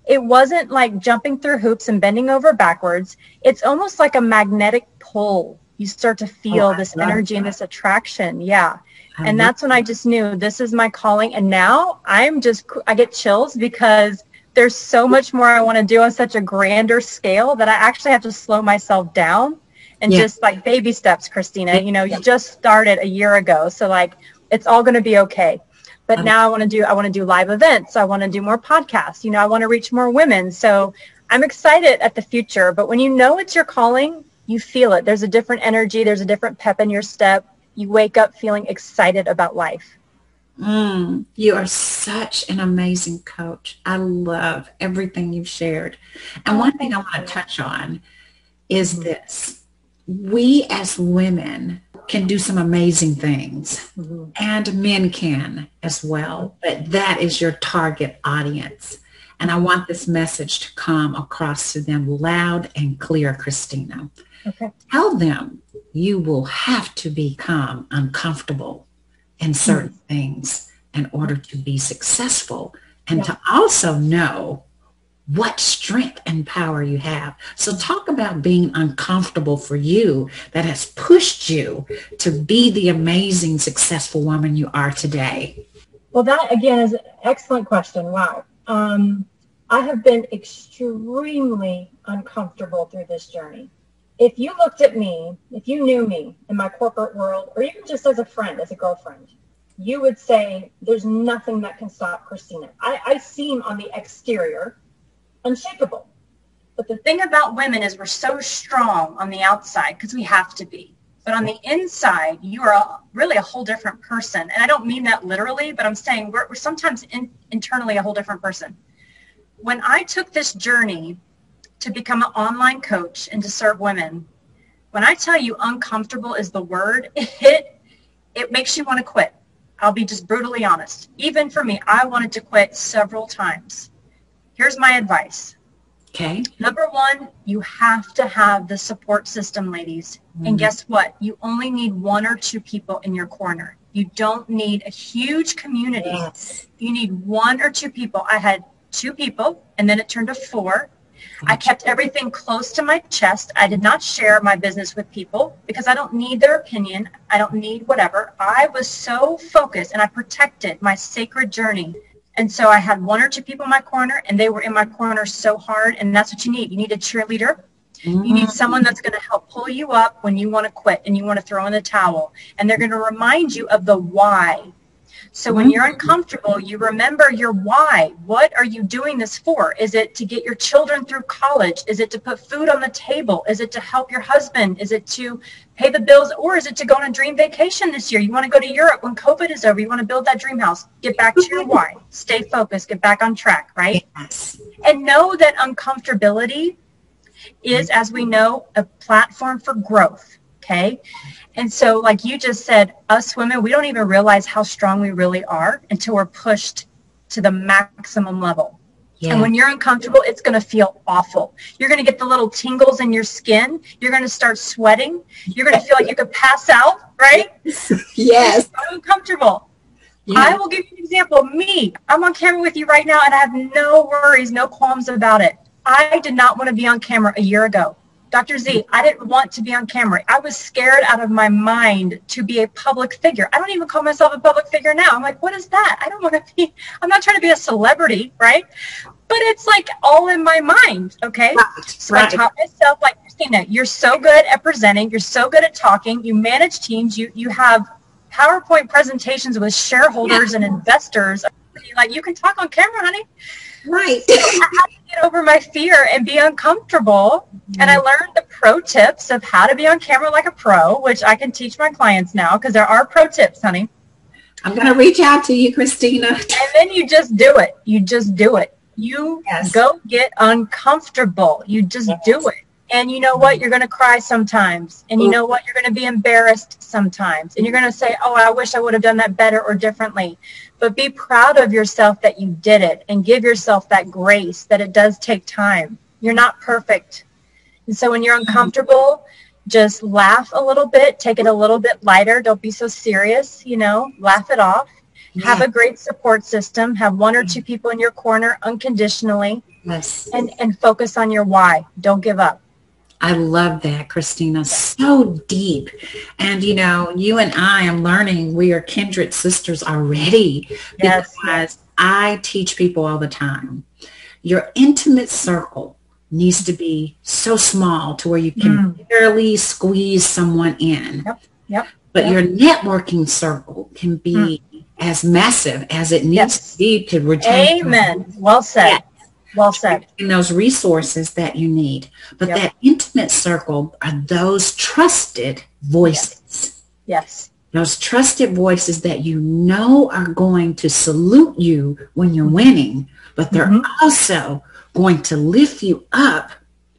S2: It wasn't like jumping through hoops and bending over backwards. It's almost like a magnetic pull. You start to oh, feel oh, this energy that. and this attraction. Yeah. I and that's when I just knew this is my calling. And now I'm just, I get chills because there's so much more I want to do on such a grander scale that I actually have to slow myself down and yeah. just like baby steps, Christina. You know, you just started a year ago. So like it's all going to be okay. But um, now I want to do I want to do live events. I want to do more podcasts. You know, I want to reach more women. So I'm excited at the future. But when you know it's your calling, you feel it. There's a different energy, there's a different pep in your step. You wake up feeling excited about life.
S1: Mm, you are such an amazing coach. I love everything you've shared. And one thing I want to touch on is mm-hmm. this. We as women can do some amazing things mm-hmm. and men can as well, but that is your target audience. And I want this message to come across to them loud and clear, Christina. Okay. Tell them you will have to become uncomfortable in certain things in order to be successful and yeah. to also know what strength and power you have. So talk about being uncomfortable for you that has pushed you to be the amazing successful woman you are today.
S2: Well, that again is an excellent question. Wow. Um, I have been extremely uncomfortable through this journey. If you looked at me, if you knew me in my corporate world, or even just as a friend, as a girlfriend, you would say there's nothing that can stop Christina. I, I seem on the exterior unshakable. But the thing about women is we're so strong on the outside because we have to be. But on the inside, you are a, really a whole different person. And I don't mean that literally, but I'm saying we're, we're sometimes in, internally a whole different person. When I took this journey to become an online coach and to serve women, when I tell you uncomfortable is the word, it, it makes you want to quit. I'll be just brutally honest. Even for me, I wanted to quit several times. Here's my advice.
S1: Okay.
S2: Number one, you have to have the support system, ladies. Mm-hmm. And guess what? You only need one or two people in your corner. You don't need a huge community. Yes. You need one or two people. I had two people and then it turned to four I kept everything close to my chest. I did not share my business with people because I don't need their opinion. I don't need whatever. I was so focused and I protected my sacred journey And so I had one or two people in my corner and they were in my corner so hard. And that's what you need. You need a cheerleader. Mm-hmm. You need someone that's going to help pull you up when you want to quit and you want to throw in the towel. And they're going to remind you of the why so when you're uncomfortable, you remember your why. What are you doing this for? Is it to get your children through college? Is it to put food on the table? Is it to help your husband? Is it to pay the bills? Or is it to go on a dream vacation this year? You want to go to Europe when COVID is over. You want to build that dream house. Get back to your why. Stay focused. Get back on track, right? Yes. And know that uncomfortability is, as we know, a platform for growth. Okay. And so, like you just said, us women, we don't even realize how strong we really are until we're pushed to the maximum level. Yeah. And when you're uncomfortable, it's going to feel awful. You're going to get the little tingles in your skin. You're going to start sweating. You're going to feel like you could pass out, right?
S1: Yes.
S2: I'm uncomfortable. Yeah. I will give you an example. Me, I'm on camera with you right now and I have no worries, no qualms about it. I did not want to be on camera a year ago. Dr. Z, I didn't want to be on camera. I was scared out of my mind to be a public figure. I don't even call myself a public figure now. I'm like, what is that? I don't want to be, I'm not trying to be a celebrity, right? But it's like all in my mind, okay? Right, so right. I taught myself, like, Christina, you're so good at presenting. You're so good at talking. You manage teams. You, you have PowerPoint presentations with shareholders yeah. and investors. Like, you can talk on camera, honey.
S1: Right.
S2: So I had to get over my fear and be uncomfortable. Mm-hmm. And I mm-hmm. learned the pro tips of how to be on camera like a pro, which I can teach my clients now because there are pro tips, honey.
S1: I'm going to reach out to you, Christina.
S2: And then you just do it. You just do it. You yes. go get uncomfortable. You just yes. do it. And you know what? You're going to cry sometimes. And you know what? You're going to be embarrassed sometimes. And you're going to say, oh, I wish I would have done that better or differently. But be proud of yourself that you did it and give yourself that grace that it does take time. You're not perfect. And so when you're mm-hmm. uncomfortable, just laugh a little bit, take it a little bit lighter. Don't be so serious, you know, laugh it off. Yeah. Have a great support system. Have one or two mm. people in your corner unconditionally. Yes. And, and focus on your why. Don't give up.
S1: I love that, Christina. So deep. And, you know, you and I am learning we are kindred sisters already yes, because. I teach people all the time. Your intimate circle needs to be so small to where you can mm. barely squeeze someone in.
S2: Yep. Yep.
S1: But yep. your networking circle can be mm. as massive as it needs yes. to be to retain.
S2: Amen. Well said. Well said.
S1: And those resources that you need. But yep. that intimate circle are those trusted voices.
S2: Yes. yes.
S1: Those trusted voices that you know are going to salute you when you're winning, but they're mm-hmm. also going to lift you up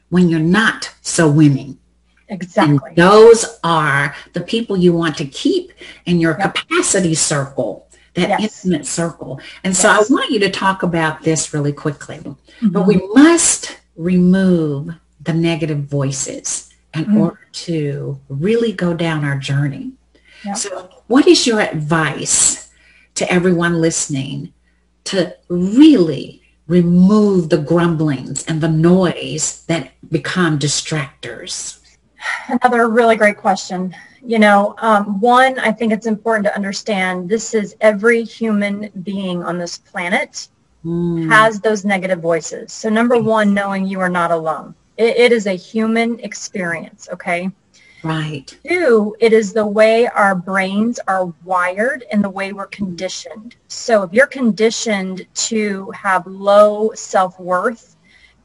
S1: when you're not so winning.
S2: Exactly.
S1: And those are the people you want to keep in your yep. capacity circle that yes. intimate circle. And yes. so I want you to talk about this really quickly. Mm-hmm. But we must remove the negative voices in mm-hmm. order to really go down our journey. Yep. So what is your advice to everyone listening to really remove the grumblings and the noise that become distractors?
S2: Another really great question. You know, um, one, I think it's important to understand this is every human being on this planet mm. has those negative voices. So number one, knowing you are not alone. it, it is a human experience, okay?
S1: Right.
S2: Two, it is the way our brains are wired and the way we're conditioned. So if you're conditioned to have low self-worth,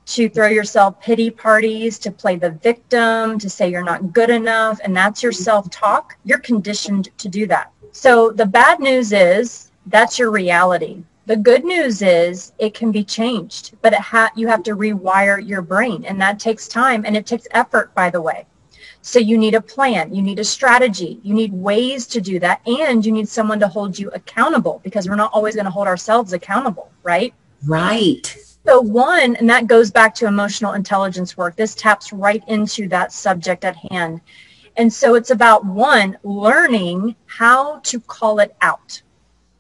S2: to throw yourself pity parties, to play the victim, to say you're not good enough, and that's your self-talk, you're conditioned to do that. So the bad news is that's your reality. The good news is it can be changed, but it ha- you have to rewire your brain, and that takes time and it takes effort, by the way. So you need a plan, you need a strategy, you need ways to do that, and you need someone to hold you accountable because we're not always going to hold ourselves accountable, right?
S1: Right.
S2: So one, and that goes back to emotional intelligence work. This taps right into that subject at hand. And so it's about one, learning how to call it out.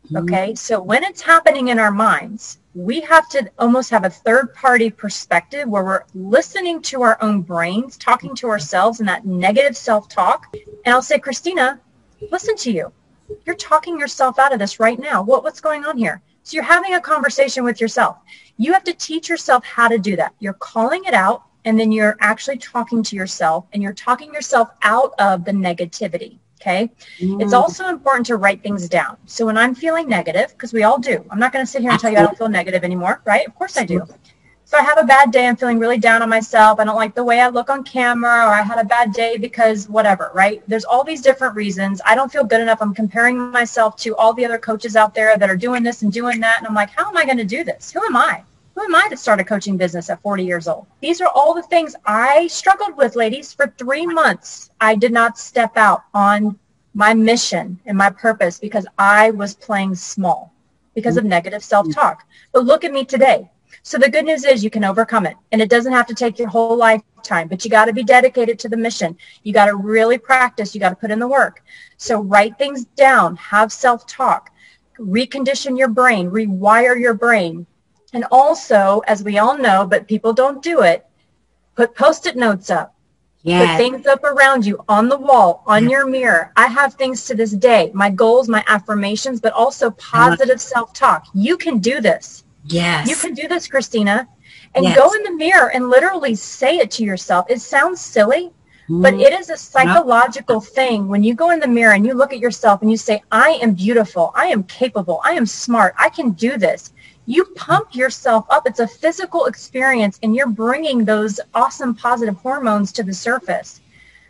S2: Mm-hmm. Okay. So when it's happening in our minds, we have to almost have a third party perspective where we're listening to our own brains, talking to ourselves and that negative self-talk. And I'll say, Christina, listen to you. You're talking yourself out of this right now. What, what's going on here? So you're having a conversation with yourself. You have to teach yourself how to do that. You're calling it out and then you're actually talking to yourself and you're talking yourself out of the negativity. Okay. Mm. It's also important to write things down. So when I'm feeling negative, because we all do, I'm not going to sit here and tell you I don't feel negative anymore, right? Of course I do. So I have a bad day. I'm feeling really down on myself. I don't like the way I look on camera, or I had a bad day because whatever, right? There's all these different reasons. I don't feel good enough. I'm comparing myself to all the other coaches out there that are doing this and doing that. And I'm like, how am I going to do this? Who am I? Who am I to start a coaching business at 40 years old? These are all the things I struggled with, ladies, for three months. I did not step out on my mission and my purpose because I was playing small because of mm-hmm. negative self-talk. Mm-hmm. But look at me today. So the good news is you can overcome it and it doesn't have to take your whole lifetime, but you got to be dedicated to the mission. You got to really practice. You got to put in the work. So write things down, have self-talk, recondition your brain, rewire your brain, and also, as we all know, but people don't do it, put post-it notes up. Yes. Put things up around you on the wall, on your mirror. I have things to this day, my goals, my affirmations, but also positive self-talk. You can do this.
S1: Yes.
S2: You can do this, Christina. And yes. go in the mirror and literally say it to yourself. It sounds silly, mm. but it is a psychological no. thing. When you go in the mirror and you look at yourself and you say, I am beautiful. I am capable. I am smart. I can do this you pump yourself up. It's a physical experience and you're bringing those awesome positive hormones to the surface.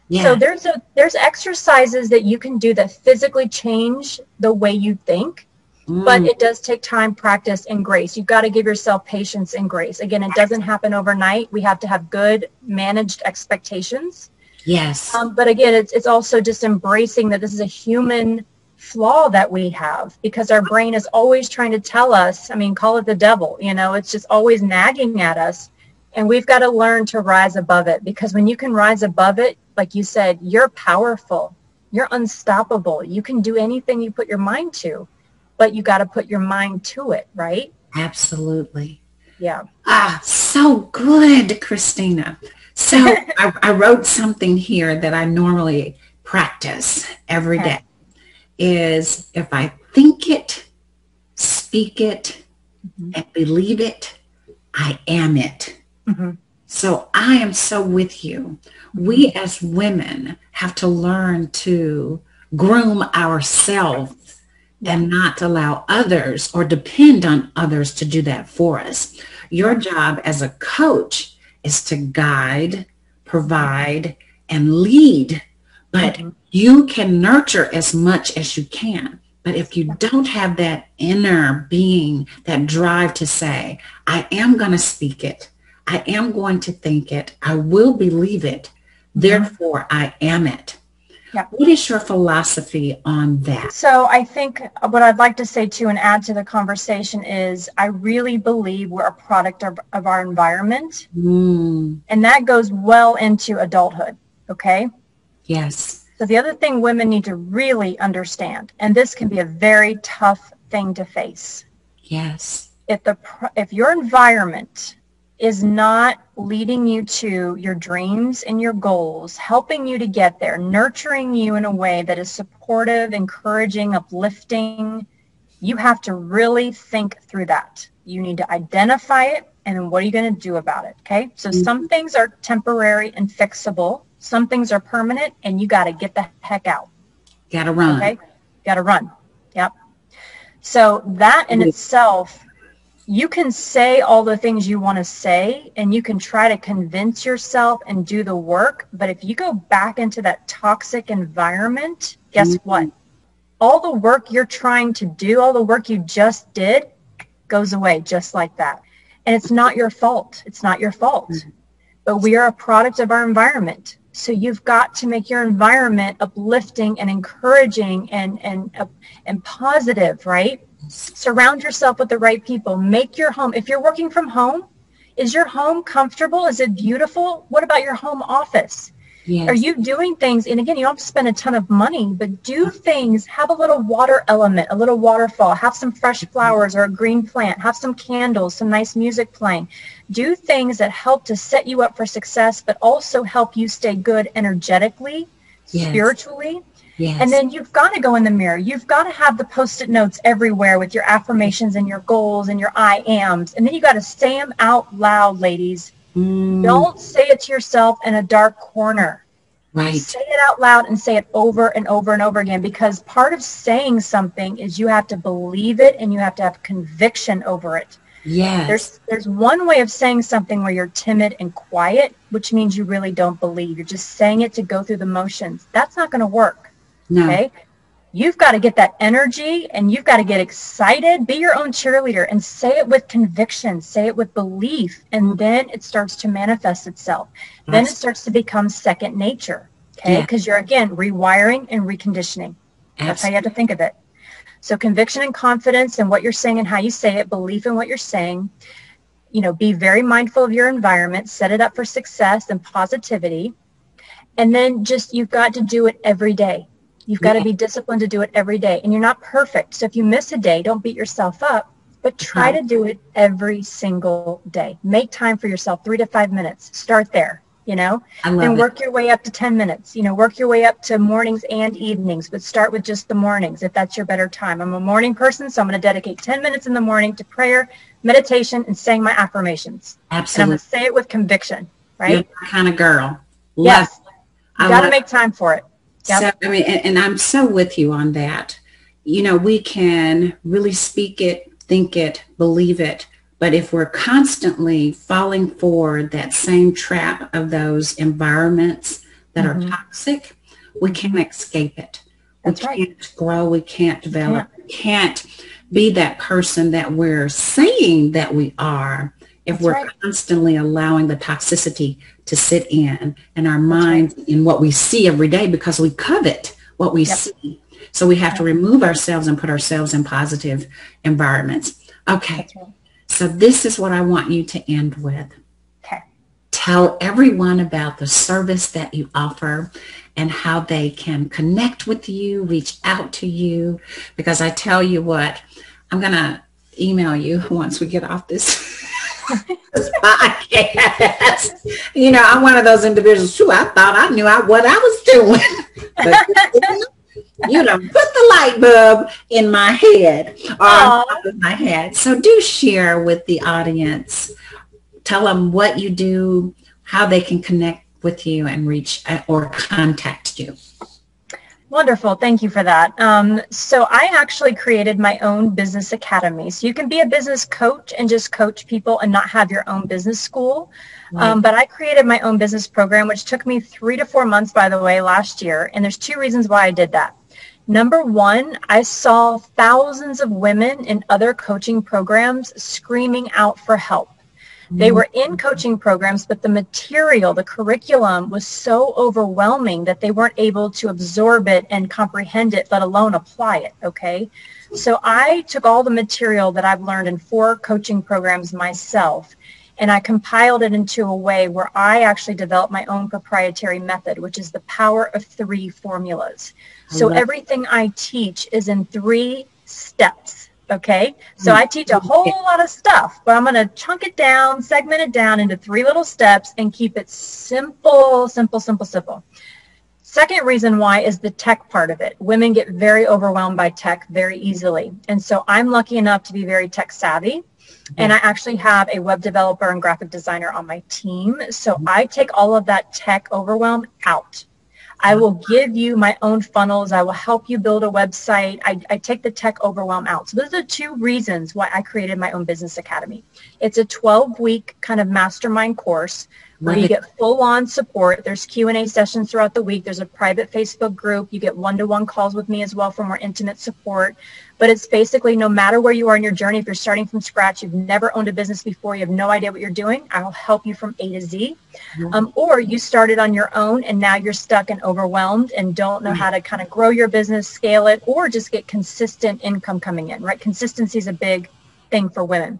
S2: Yeah. So there's a there's exercises that you can do that physically change the way you think. Mm. But it does take time, practice, and grace. You've got to give yourself patience and grace. Again, it doesn't happen overnight. We have to have good managed expectations.
S1: Yes.
S2: Um, but again, it's it's also just embracing that this is a human flaw that we have because our brain is always trying to tell us, I mean, call it the devil, you know, it's just always nagging at us. And we've got to learn to rise above it because when you can rise above it, like you said, you're powerful. You're unstoppable. You can do anything you put your mind to, but you got to put your mind to it, right?
S1: Absolutely.
S2: Yeah.
S1: Ah, so good, Christina. So I, I, wrote something here that I normally practice every okay. day is if I think it, speak it, mm-hmm. and believe it, I am it. Mm-hmm. So I am so with you. We as women have to learn to groom ourselves and not allow others or depend on others to do that for us. Your job as a coach is to guide, provide, and lead but mm-hmm. you can nurture as much as you can. But if you don't have that inner being, that drive to say, I am going to speak it. I am going to think it. I will believe it. Mm-hmm. Therefore, I am it. Yeah. What is your philosophy on that?
S2: So I think what I'd like to say too and add to the conversation is I really believe we're a product of, of our environment. Mm. And that goes well into adulthood. Okay.
S1: Yes.
S2: So the other thing women need to really understand, and this can be a very tough thing to face.
S1: Yes.
S2: If the if your environment is not leading you to your dreams and your goals, helping you to get there, nurturing you in a way that is supportive, encouraging, uplifting, you have to really think through that. You need to identify it and then what are you going to do about it? Okay. So mm-hmm. some things are temporary and fixable some things are permanent and you got to get the heck out.
S1: Got to run. Okay.
S2: Got to run. Yep. So that in itself, you can say all the things you want to say and you can try to convince yourself and do the work. But if you go back into that toxic environment, guess mm-hmm. what? All the work you're trying to do, all the work you just did goes away just like that. And it's not your fault. It's not your fault. Mm-hmm. But we are a product of our environment. So you've got to make your environment uplifting and encouraging and, and, uh, and positive, right? Surround yourself with the right people. Make your home, if you're working from home, is your home comfortable? Is it beautiful? What about your home office? Yes. Are you doing things? And again, you don't have to spend a ton of money, but do things, have a little water element, a little waterfall, have some fresh flowers or a green plant, have some candles, some nice music playing. Do things that help to set you up for success, but also help you stay good energetically, yes. spiritually. Yes. And then you've got to go in the mirror. You've got to have the post-it notes everywhere with your affirmations and your goals and your I ams. And then you got to say them out loud, ladies. Mm. Don't say it to yourself in a dark corner.
S1: Right.
S2: Say it out loud and say it over and over and over again because part of saying something is you have to believe it and you have to have conviction over it.
S1: Yes.
S2: There's there's one way of saying something where you're timid and quiet, which means you really don't believe. You're just saying it to go through the motions. That's not going to work.
S1: No.
S2: Okay? You've got to get that energy and you've got to get excited. Be your own cheerleader and say it with conviction, say it with belief, and then it starts to manifest itself. That's, then it starts to become second nature. Okay. Because yeah. you're again rewiring and reconditioning. Absolutely. That's how you have to think of it. So conviction and confidence in what you're saying and how you say it, belief in what you're saying. You know, be very mindful of your environment, set it up for success and positivity. And then just you've got to do it every day. You've got to be disciplined to do it every day. And you're not perfect. So if you miss a day, don't beat yourself up, but try to do it every single day. Make time for yourself, three to five minutes. Start there, you know, and work it. your way up to 10 minutes. You know, work your way up to mornings and evenings, but start with just the mornings if that's your better time. I'm a morning person, so I'm going to dedicate 10 minutes in the morning to prayer, meditation, and saying my affirmations.
S1: Absolutely.
S2: And I'm going to say it with conviction, right?
S1: You're kind of girl.
S2: Love yes. You got to make time for it.
S1: Yep. So, I mean, and, and I'm so with you on that. You know, we can really speak it, think it, believe it, but if we're constantly falling for that same trap of those environments that mm-hmm. are toxic, we can't escape it.
S2: That's
S1: we
S2: right.
S1: can't grow. We can't develop. We can't be that person that we're saying that we are if That's we're right. constantly allowing the toxicity to sit in and our minds right. in what we see every day because we covet what we yep. see. So we have to remove ourselves and put ourselves in positive environments. Okay. Right. So this is what I want you to end with.
S2: Okay.
S1: Tell everyone about the service that you offer and how they can connect with you, reach out to you. Because I tell you what, I'm going to email you once we get off this podcast. You know, I'm one of those individuals too. I thought I knew I, what I was doing. But, you know, put the light bulb in my head or on my head. So do share with the audience. Tell them what you do, how they can connect with you and reach uh, or contact you.
S2: Wonderful. Thank you for that. Um, so I actually created my own business academy. So you can be a business coach and just coach people and not have your own business school. Right. Um, but I created my own business program, which took me three to four months, by the way, last year. And there's two reasons why I did that. Number one, I saw thousands of women in other coaching programs screaming out for help. They were in coaching programs, but the material, the curriculum was so overwhelming that they weren't able to absorb it and comprehend it, let alone apply it. Okay. So I took all the material that I've learned in four coaching programs myself and I compiled it into a way where I actually developed my own proprietary method, which is the power of three formulas. So mm-hmm. everything I teach is in three steps. Okay. So mm. I teach a whole lot of stuff, but I'm going to chunk it down, segment it down into three little steps and keep it simple, simple, simple, simple. Second reason why is the tech part of it. Women get very overwhelmed by tech very easily. And so I'm lucky enough to be very tech savvy. And I actually have a web developer and graphic designer on my team. So mm. I take all of that tech overwhelm out. I will give you my own funnels. I will help you build a website. I, I, take the tech overwhelm out. So those are two reasons why I created my own business academy. It's a 12 week kind of mastermind course where you get full on support. There's Q&A sessions throughout the week. There's a private Facebook group. You get one-to-one calls with me as well for more intimate support. But it's basically no matter where you are in your journey, if you're starting from scratch, you've never owned a business before, you have no idea what you're doing, I'll help you from A to Z. Mm-hmm. Um, or you started on your own and now you're stuck and overwhelmed and don't know mm-hmm. how to kind of grow your business, scale it, or just get consistent income coming in, right? Consistency is a big thing for women.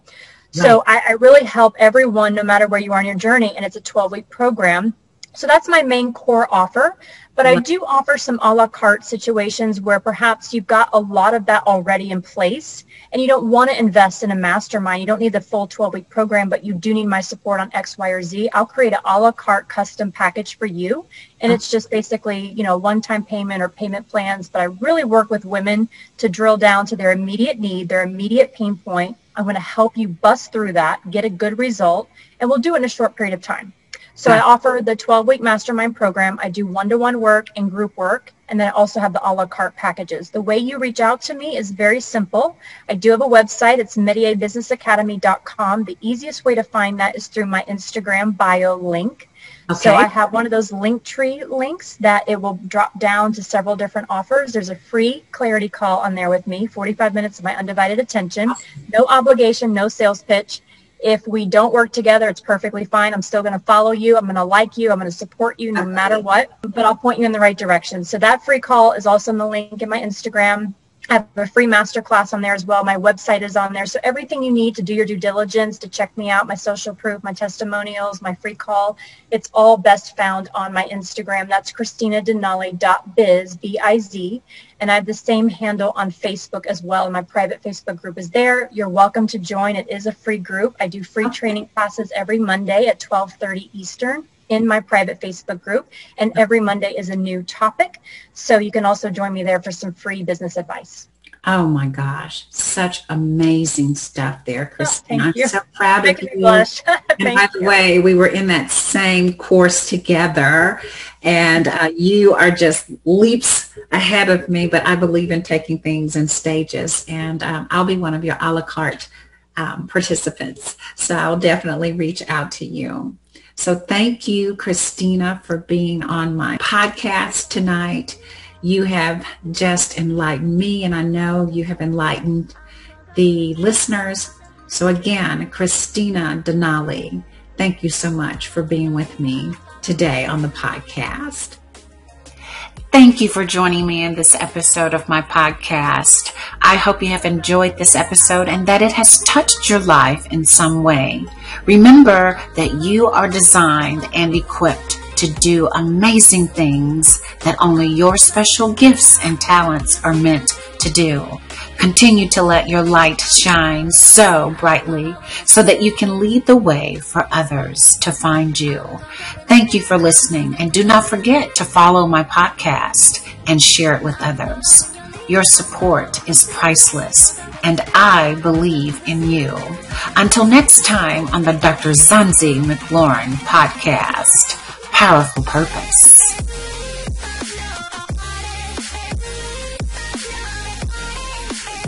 S2: So I, I, really help everyone, no matter where you are in your journey, and it's a 12-week program. So that's my main core offer. But I do offer some a la carte situations where perhaps you've got a lot of that already in place and you don't want to invest in a mastermind. You don't need the full 12 week program, but you do need my support on X, Y, or Z. I'll create an a la carte custom package for you. And it's just basically, you know, one time payment or payment plans. But I really work with women to drill down to their immediate need, their immediate pain point. I'm going to help you bust through that, get a good result, and we'll do it in a short period of time. So I offer the 12-week mastermind program. I do one-to-one work and group work, and then I also have the a la carte packages. The way you reach out to me is very simple. I do have a website. It's medierbusinessacademy.com. The easiest way to find that is through my Instagram bio link. Okay. So I have one of those Linktree links that it will drop down to several different offers. There's a free clarity call on there with me, 45 minutes of my undivided attention, no obligation, no sales pitch. If we don't work together, it's perfectly fine. I'm still going to follow you. I'm going to like you. I'm going to support you no matter what, but I'll point you in the right direction. So that free call is also in the link in my Instagram. I have a free masterclass on there as well. My website is on there. So everything you need to do your due diligence, to check me out, my social proof, my testimonials, my free call, it's all best found on my Instagram. That's christinadenali.biz, B-I-Z. And I have the same handle on Facebook as well. My private Facebook group is there. You're welcome to join. It is a free group. I do free training classes every Monday at 1230 Eastern in my private Facebook group. And every Monday is a new topic. So you can also join me there for some free business advice.
S3: Oh my gosh, such amazing stuff there, oh, Christine.
S2: Oh, I'm
S3: you.
S2: so
S3: proud of you. and by the way, we were in that same course together, and uh, you are just leaps ahead of me, but I believe in taking things in stages, and um, I'll be one of your a la carte um, participants. So I'll definitely reach out to you. So thank you, Christina, for being on my podcast tonight. You have just enlightened me, and I know you have enlightened the listeners. So again, Christina Denali, thank you so much for being with me today on the podcast.
S1: Thank you for joining me in this episode of my podcast. I hope you have enjoyed this episode and that it has touched your life in some way. Remember that you are designed and equipped to do amazing things that only your special gifts and talents are meant to do. Continue to let your light shine so brightly so that you can lead the way for others to find you. Thank you for listening and do not forget to follow my podcast and share it with others. Your support is priceless and I believe in you. Until next time on the Dr. Zanzi McLaurin podcast, powerful purpose.